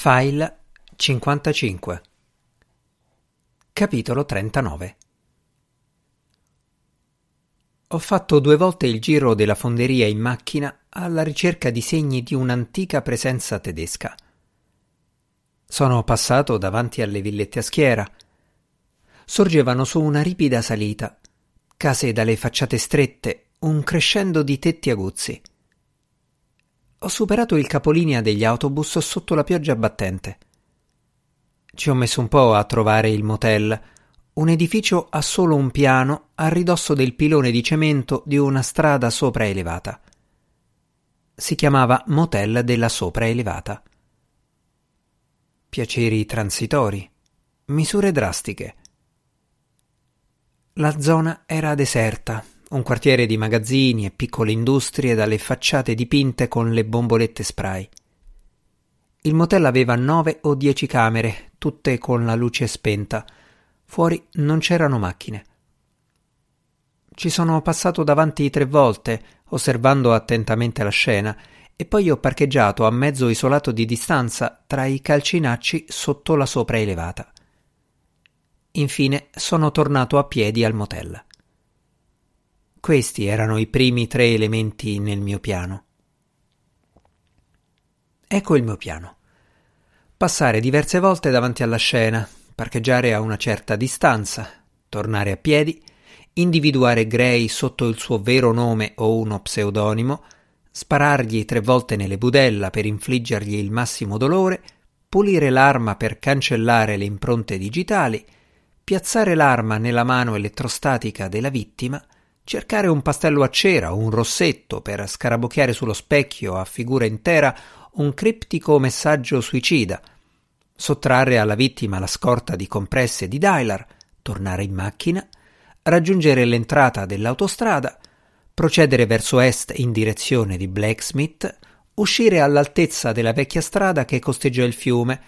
File 55 Capitolo 39 Ho fatto due volte il giro della fonderia in macchina alla ricerca di segni di un'antica presenza tedesca. Sono passato davanti alle villette a schiera. Sorgevano su una ripida salita, case dalle facciate strette, un crescendo di tetti aguzzi. Ho superato il capolinea degli autobus sotto la pioggia battente. Ci ho messo un po' a trovare il motel, un edificio a solo un piano a ridosso del pilone di cemento di una strada sopraelevata. Si chiamava Motel della Sopraelevata. Piaceri transitori, misure drastiche. La zona era deserta, un quartiere di magazzini e piccole industrie dalle facciate dipinte con le bombolette spray. Il motel aveva nove o dieci camere, tutte con la luce spenta. Fuori non c'erano macchine. Ci sono passato davanti tre volte, osservando attentamente la scena, e poi ho parcheggiato a mezzo isolato di distanza tra i calcinacci sotto la sopraelevata. Infine sono tornato a piedi al motel. Questi erano i primi tre elementi nel mio piano. Ecco il mio piano. Passare diverse volte davanti alla scena, parcheggiare a una certa distanza, tornare a piedi, individuare Gray sotto il suo vero nome o uno pseudonimo, sparargli tre volte nelle budella per infliggergli il massimo dolore, pulire l'arma per cancellare le impronte digitali, piazzare l'arma nella mano elettrostatica della vittima, cercare un pastello a cera o un rossetto per scarabocchiare sullo specchio a figura intera un criptico messaggio suicida, sottrarre alla vittima la scorta di compresse di dialer, tornare in macchina, raggiungere l'entrata dell'autostrada, procedere verso est in direzione di Blacksmith, uscire all'altezza della vecchia strada che costeggia il fiume,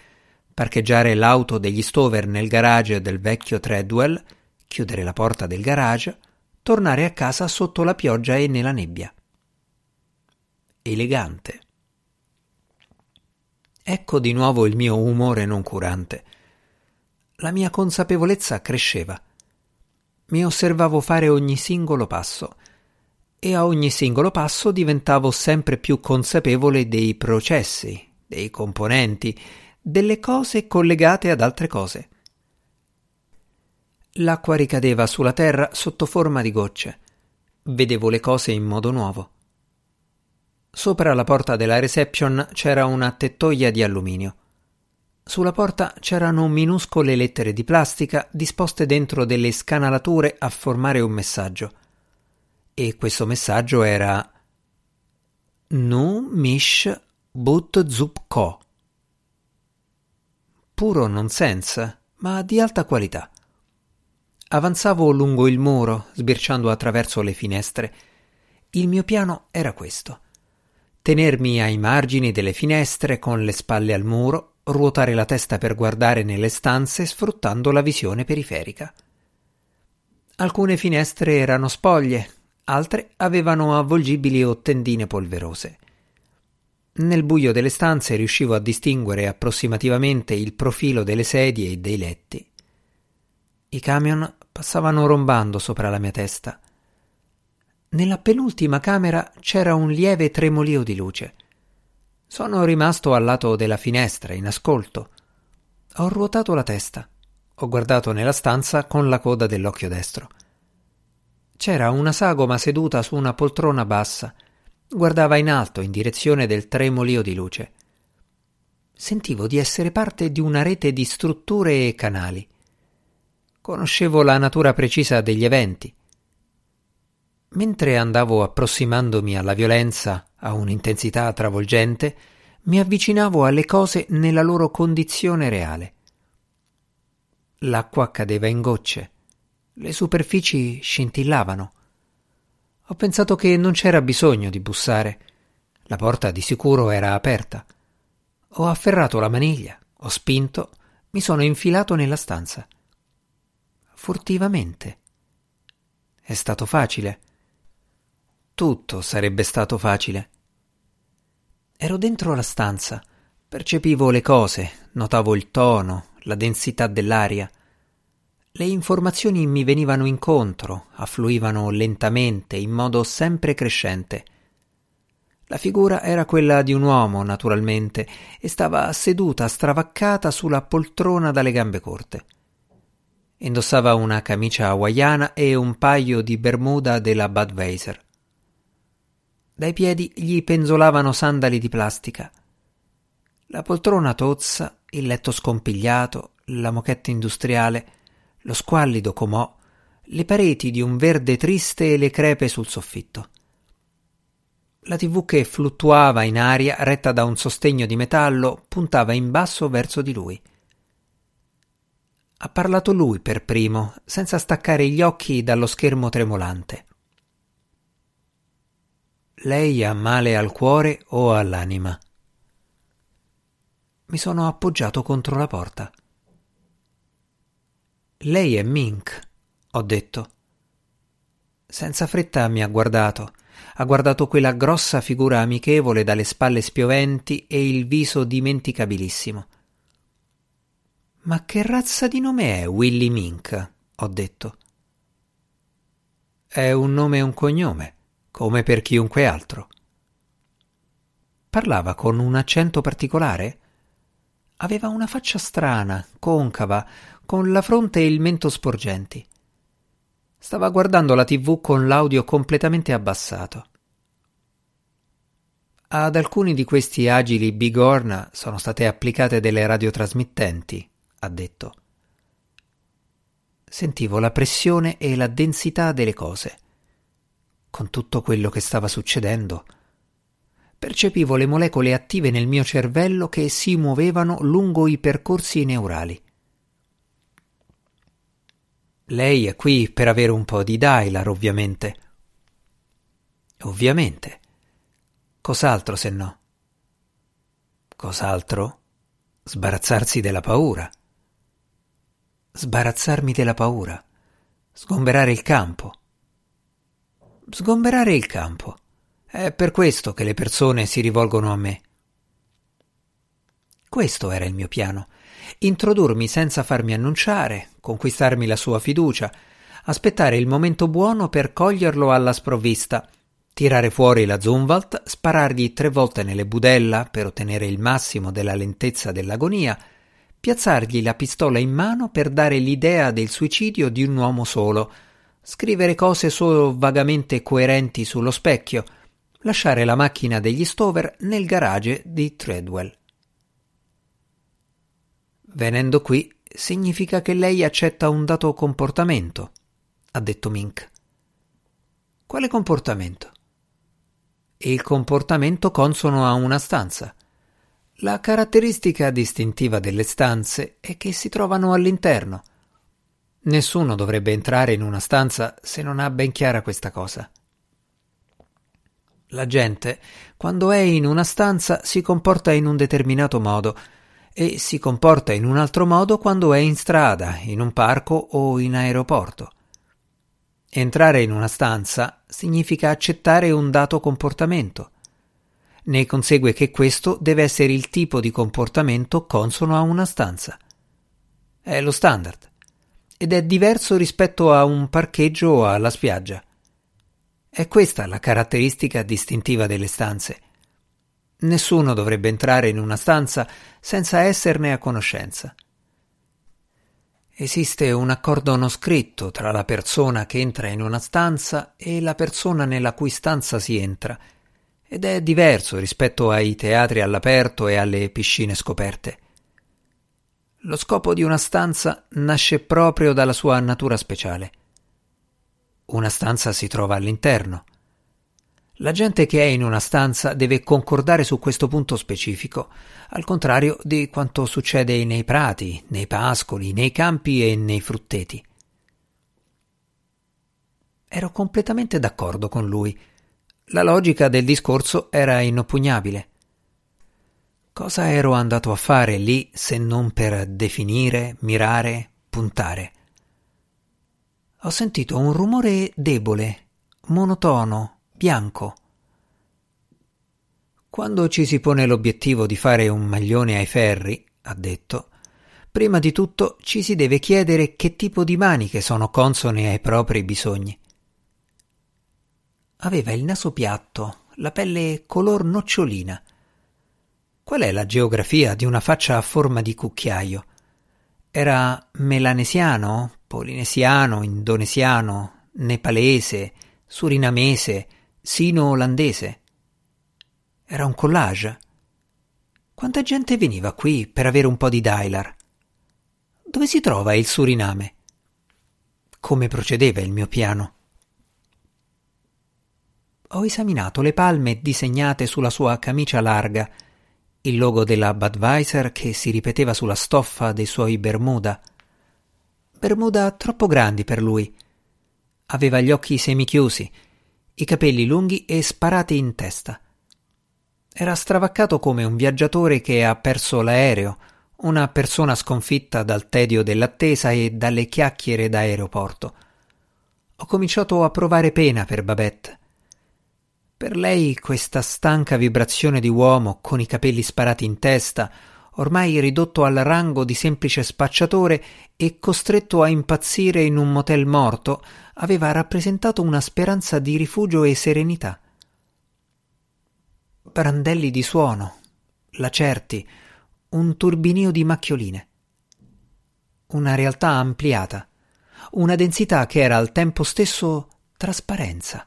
parcheggiare l'auto degli Stover nel garage del vecchio Treadwell, chiudere la porta del garage, tornare a casa sotto la pioggia e nella nebbia. Elegante. Ecco di nuovo il mio umore noncurante. La mia consapevolezza cresceva. Mi osservavo fare ogni singolo passo e a ogni singolo passo diventavo sempre più consapevole dei processi, dei componenti, delle cose collegate ad altre cose. L'acqua ricadeva sulla terra sotto forma di gocce. Vedevo le cose in modo nuovo. Sopra la porta della reception c'era una tettoia di alluminio. Sulla porta c'erano minuscole lettere di plastica disposte dentro delle scanalature a formare un messaggio. E questo messaggio era Nu mish but zupko. Puro nonsense, ma di alta qualità. Avanzavo lungo il muro, sbirciando attraverso le finestre. Il mio piano era questo. Tenermi ai margini delle finestre con le spalle al muro, ruotare la testa per guardare nelle stanze sfruttando la visione periferica. Alcune finestre erano spoglie, altre avevano avvolgibili o tendine polverose. Nel buio delle stanze riuscivo a distinguere approssimativamente il profilo delle sedie e dei letti. I camion passavano rombando sopra la mia testa. Nella penultima camera c'era un lieve tremolio di luce. Sono rimasto al lato della finestra, in ascolto. Ho ruotato la testa. Ho guardato nella stanza con la coda dell'occhio destro. C'era una sagoma seduta su una poltrona bassa. Guardava in alto in direzione del tremolio di luce. Sentivo di essere parte di una rete di strutture e canali. Conoscevo la natura precisa degli eventi. Mentre andavo approssimandomi alla violenza a un'intensità travolgente, mi avvicinavo alle cose nella loro condizione reale. L'acqua cadeva in gocce, le superfici scintillavano. Ho pensato che non c'era bisogno di bussare. La porta di sicuro era aperta. Ho afferrato la maniglia, ho spinto, mi sono infilato nella stanza furtivamente. È stato facile. Tutto sarebbe stato facile. Ero dentro la stanza, Percepivo le cose, notavo il tono, la densità dell'aria. Le informazioni mi venivano incontro, affluivano lentamente, in modo sempre crescente. La figura era quella di un uomo, naturalmente, e stava seduta stravaccata sulla poltrona dalle gambe corte. Indossava una camicia hawaiana e un paio di bermuda della Budweiser. Dai piedi gli penzolavano sandali di plastica. La poltrona tozza, il letto scompigliato, la mochetta industriale, lo squallido comò, le pareti di un verde triste e le crepe sul soffitto. La tv che fluttuava in aria, retta da un sostegno di metallo, puntava in basso verso di lui. Ha parlato lui per primo, senza staccare gli occhi dallo schermo tremolante. Lei ha male al cuore o all'anima? Mi sono appoggiato contro la porta. Lei è Mink, ho detto. Senza fretta mi ha guardato. Ha guardato quella grossa figura amichevole dalle spalle spioventi e il viso dimenticabilissimo. Ma che razza di nome è Willy Mink? ho detto. È un nome e un cognome, come per chiunque altro. Parlava con un accento particolare? Aveva una faccia strana, concava, con la fronte e il mento sporgenti. Stava guardando la tv con l'audio completamente abbassato. Ad alcuni di questi agili bigorna sono state applicate delle radiotrasmittenti, ha detto. Sentivo la pressione e la densità delle cose. Con tutto quello che stava succedendo, percepivo le molecole attive nel mio cervello che si muovevano lungo i percorsi neurali. Lei è qui per avere un po' di Dailar, ovviamente. Ovviamente. Cos'altro se no? Cos'altro? Sbarazzarsi della paura. Sbarazzarmi della paura. Sgomberare il campo. Sgomberare il campo. È per questo che le persone si rivolgono a me. Questo era il mio piano introdurmi senza farmi annunciare, conquistarmi la sua fiducia, aspettare il momento buono per coglierlo alla sprovvista, tirare fuori la Zumwalt, sparargli tre volte nelle budella per ottenere il massimo della lentezza dell'agonia, piazzargli la pistola in mano per dare l'idea del suicidio di un uomo solo, scrivere cose solo vagamente coerenti sullo specchio, lasciare la macchina degli Stover nel garage di Treadwell. Venendo qui significa che lei accetta un dato comportamento, ha detto Mink. Quale comportamento? Il comportamento consono a una stanza. La caratteristica distintiva delle stanze è che si trovano all'interno. Nessuno dovrebbe entrare in una stanza se non ha ben chiara questa cosa. La gente, quando è in una stanza, si comporta in un determinato modo e si comporta in un altro modo quando è in strada, in un parco o in aeroporto. Entrare in una stanza significa accettare un dato comportamento. Ne consegue che questo deve essere il tipo di comportamento consono a una stanza. È lo standard ed è diverso rispetto a un parcheggio o alla spiaggia. È questa la caratteristica distintiva delle stanze Nessuno dovrebbe entrare in una stanza senza esserne a conoscenza. Esiste un accordo non scritto tra la persona che entra in una stanza e la persona nella cui stanza si entra, ed è diverso rispetto ai teatri all'aperto e alle piscine scoperte. Lo scopo di una stanza nasce proprio dalla sua natura speciale. Una stanza si trova all'interno, la gente che è in una stanza deve concordare su questo punto specifico, al contrario di quanto succede nei prati, nei pascoli, nei campi e nei frutteti. Ero completamente d'accordo con lui. La logica del discorso era inoppugnabile. Cosa ero andato a fare lì se non per definire, mirare, puntare? Ho sentito un rumore debole, monotono, bianco. Quando ci si pone l'obiettivo di fare un maglione ai ferri, ha detto, prima di tutto ci si deve chiedere che tipo di maniche sono consone ai propri bisogni. Aveva il naso piatto, la pelle color nocciolina. Qual è la geografia di una faccia a forma di cucchiaio? Era melanesiano, polinesiano, indonesiano, nepalese, surinamese, sino-olandese. Era un collage. Quanta gente veniva qui per avere un po' di Dailar? Dove si trova il Suriname? Come procedeva il mio piano? Ho esaminato le palme disegnate sulla sua camicia larga, il logo della Budweiser che si ripeteva sulla stoffa dei suoi Bermuda. Bermuda troppo grandi per lui. Aveva gli occhi semichiusi, i capelli lunghi e sparati in testa. Era stravaccato come un viaggiatore che ha perso l'aereo, una persona sconfitta dal tedio dell'attesa e dalle chiacchiere d'aeroporto. Ho cominciato a provare pena per Babette. Per lei questa stanca vibrazione di uomo con i capelli sparati in testa, ormai ridotto al rango di semplice spacciatore e costretto a impazzire in un motel morto, aveva rappresentato una speranza di rifugio e serenità brandelli di suono, lacerti, un turbinio di macchioline. Una realtà ampliata, una densità che era al tempo stesso trasparenza.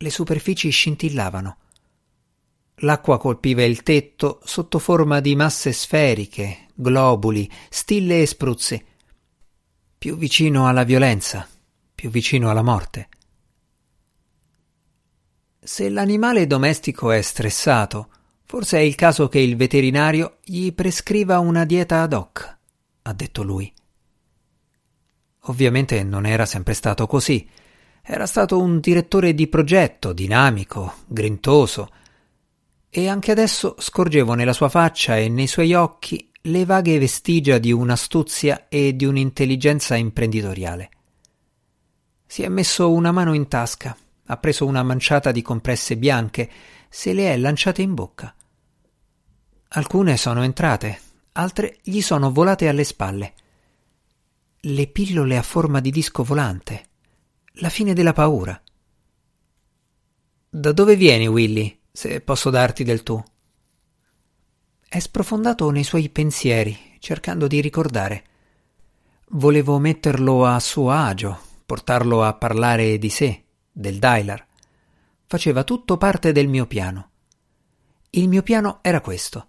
Le superfici scintillavano. L'acqua colpiva il tetto sotto forma di masse sferiche, globuli, stille e spruzzi. Più vicino alla violenza, più vicino alla morte. Se l'animale domestico è stressato, forse è il caso che il veterinario gli prescriva una dieta ad hoc, ha detto lui. Ovviamente non era sempre stato così. Era stato un direttore di progetto, dinamico, grintoso, e anche adesso scorgevo nella sua faccia e nei suoi occhi le vaghe vestigia di un'astuzia e di un'intelligenza imprenditoriale. Si è messo una mano in tasca ha preso una manciata di compresse bianche, se le è lanciate in bocca. Alcune sono entrate, altre gli sono volate alle spalle. Le pillole a forma di disco volante. La fine della paura. Da dove vieni, Willy, se posso darti del tu? È sprofondato nei suoi pensieri, cercando di ricordare. Volevo metterlo a suo agio, portarlo a parlare di sé, del dialer. Faceva tutto parte del mio piano. Il mio piano era questo.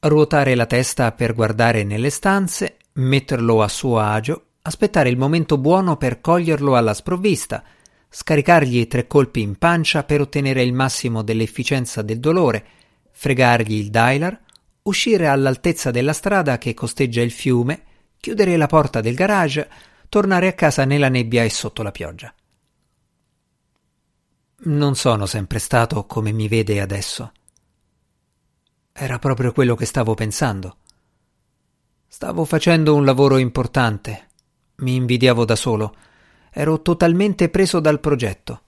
Ruotare la testa per guardare nelle stanze, metterlo a suo agio, aspettare il momento buono per coglierlo alla sprovvista, scaricargli tre colpi in pancia per ottenere il massimo dell'efficienza del dolore, fregargli il dialer, uscire all'altezza della strada che costeggia il fiume, chiudere la porta del garage, tornare a casa nella nebbia e sotto la pioggia. Non sono sempre stato come mi vede adesso. Era proprio quello che stavo pensando. Stavo facendo un lavoro importante. Mi invidiavo da solo. Ero totalmente preso dal progetto.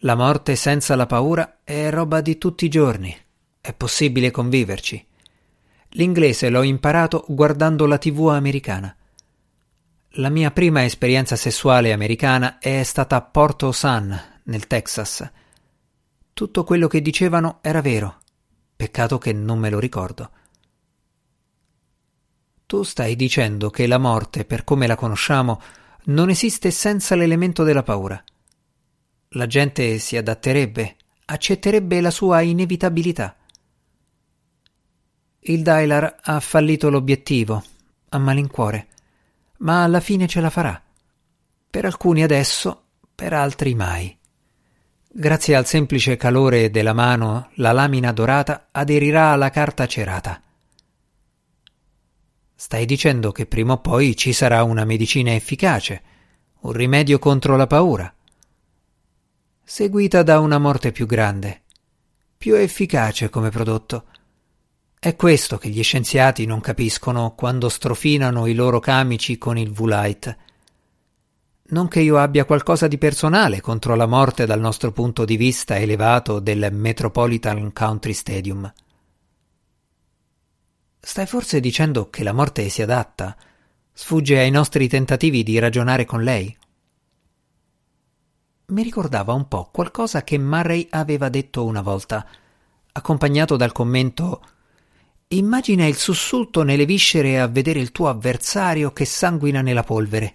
La morte senza la paura è roba di tutti i giorni. È possibile conviverci. L'inglese l'ho imparato guardando la TV americana. La mia prima esperienza sessuale americana è stata a Porto San, nel Texas. Tutto quello che dicevano era vero. Peccato che non me lo ricordo. Tu stai dicendo che la morte, per come la conosciamo, non esiste senza l'elemento della paura. La gente si adatterebbe, accetterebbe la sua inevitabilità. Il Dailar ha fallito l'obiettivo, a malincuore, ma alla fine ce la farà. Per alcuni adesso, per altri mai. Grazie al semplice calore della mano, la lamina dorata aderirà alla carta cerata. Stai dicendo che prima o poi ci sarà una medicina efficace, un rimedio contro la paura, seguita da una morte più grande, più efficace come prodotto. È questo che gli scienziati non capiscono quando strofinano i loro camici con il V-Light. Non che io abbia qualcosa di personale contro la morte dal nostro punto di vista elevato del Metropolitan Country Stadium. Stai forse dicendo che la morte si adatta? Sfugge ai nostri tentativi di ragionare con lei? Mi ricordava un po' qualcosa che Murray aveva detto una volta, accompagnato dal commento Immagina il sussulto nelle viscere a vedere il tuo avversario che sanguina nella polvere.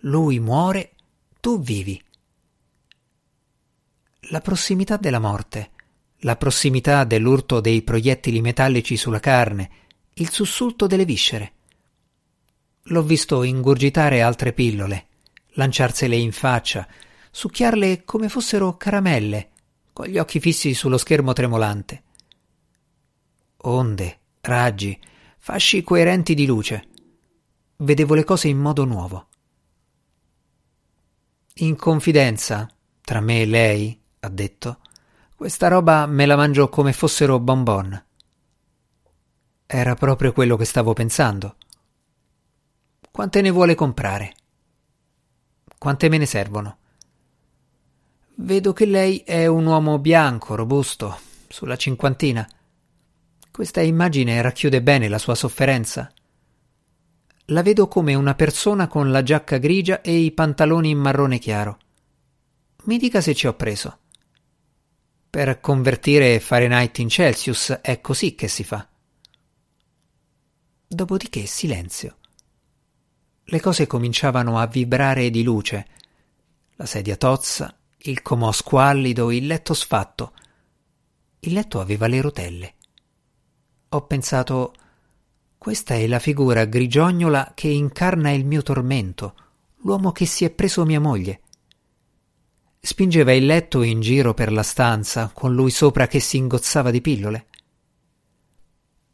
Lui muore, tu vivi. La prossimità della morte, la prossimità dell'urto dei proiettili metallici sulla carne, il sussulto delle viscere. L'ho visto ingurgitare altre pillole, lanciarsele in faccia, succhiarle come fossero caramelle, con gli occhi fissi sullo schermo tremolante. Onde, raggi, fasci coerenti di luce. Vedevo le cose in modo nuovo. In confidenza, tra me e lei, ha detto, questa roba me la mangio come fossero bonbon. Era proprio quello che stavo pensando. Quante ne vuole comprare? Quante me ne servono? Vedo che lei è un uomo bianco, robusto, sulla cinquantina. Questa immagine racchiude bene la sua sofferenza. La vedo come una persona con la giacca grigia e i pantaloni in marrone chiaro. Mi dica se ci ho preso. Per convertire Fahrenheit in Celsius è così che si fa. Dopodiché silenzio. Le cose cominciavano a vibrare di luce. La sedia tozza, il comò squallido, il letto sfatto. Il letto aveva le rotelle ho pensato questa è la figura grigiognola che incarna il mio tormento, l'uomo che si è preso mia moglie. Spingeva il letto in giro per la stanza, con lui sopra che si ingozzava di pillole.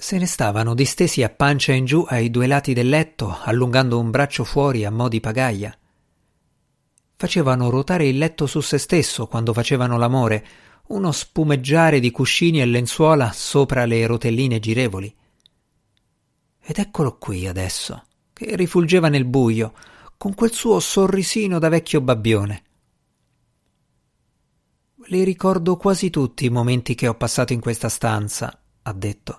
Se ne stavano distesi a pancia in giù ai due lati del letto, allungando un braccio fuori a mo' di pagaia. Facevano ruotare il letto su se stesso quando facevano l'amore, uno spumeggiare di cuscini e lenzuola sopra le rotelline girevoli. Ed eccolo qui adesso, che rifulgeva nel buio, con quel suo sorrisino da vecchio babbione. Li ricordo quasi tutti i momenti che ho passato in questa stanza, ha detto,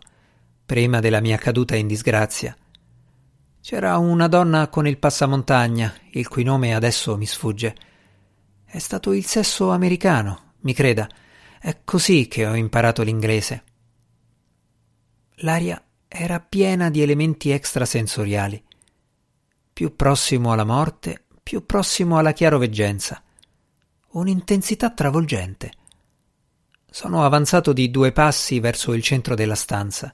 prima della mia caduta in disgrazia. C'era una donna con il passamontagna, il cui nome adesso mi sfugge. È stato il sesso americano, mi creda, è così che ho imparato l'inglese. L'aria era piena di elementi extrasensoriali. Più prossimo alla morte, più prossimo alla chiaroveggenza. Un'intensità travolgente. Sono avanzato di due passi verso il centro della stanza.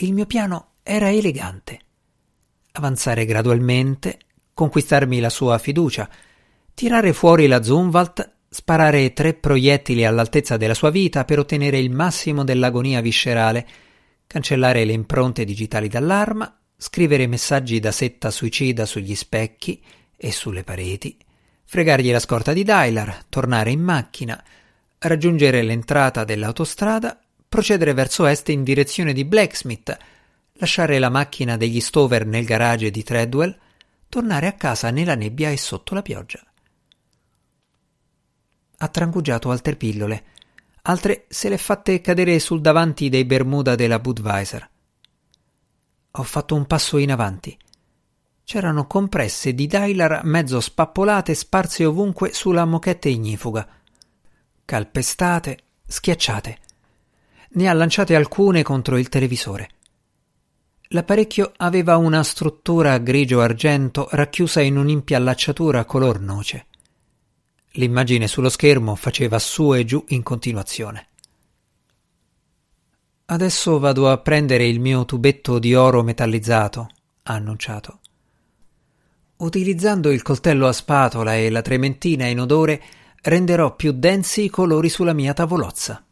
Il mio piano era elegante. Avanzare gradualmente, conquistarmi la sua fiducia, tirare fuori la Zumwalt sparare tre proiettili all'altezza della sua vita per ottenere il massimo dell'agonia viscerale, cancellare le impronte digitali dall'arma, scrivere messaggi da setta suicida sugli specchi e sulle pareti, fregargli la scorta di Dylar, tornare in macchina, raggiungere l'entrata dell'autostrada, procedere verso est in direzione di Blacksmith, lasciare la macchina degli Stover nel garage di Treadwell, tornare a casa nella nebbia e sotto la pioggia ha trangugiato altre pillole, altre se le fatte cadere sul davanti dei Bermuda della Budweiser. Ho fatto un passo in avanti. C'erano compresse di Dylar mezzo spappolate sparse ovunque sulla mochetta ignifuga. Calpestate, schiacciate. Ne ha lanciate alcune contro il televisore. L'apparecchio aveva una struttura grigio-argento racchiusa in un'impiallacciatura color noce. L'immagine sullo schermo faceva su e giù in continuazione. Adesso vado a prendere il mio tubetto di oro metallizzato, ha annunciato. Utilizzando il coltello a spatola e la trementina in odore, renderò più densi i colori sulla mia tavolozza.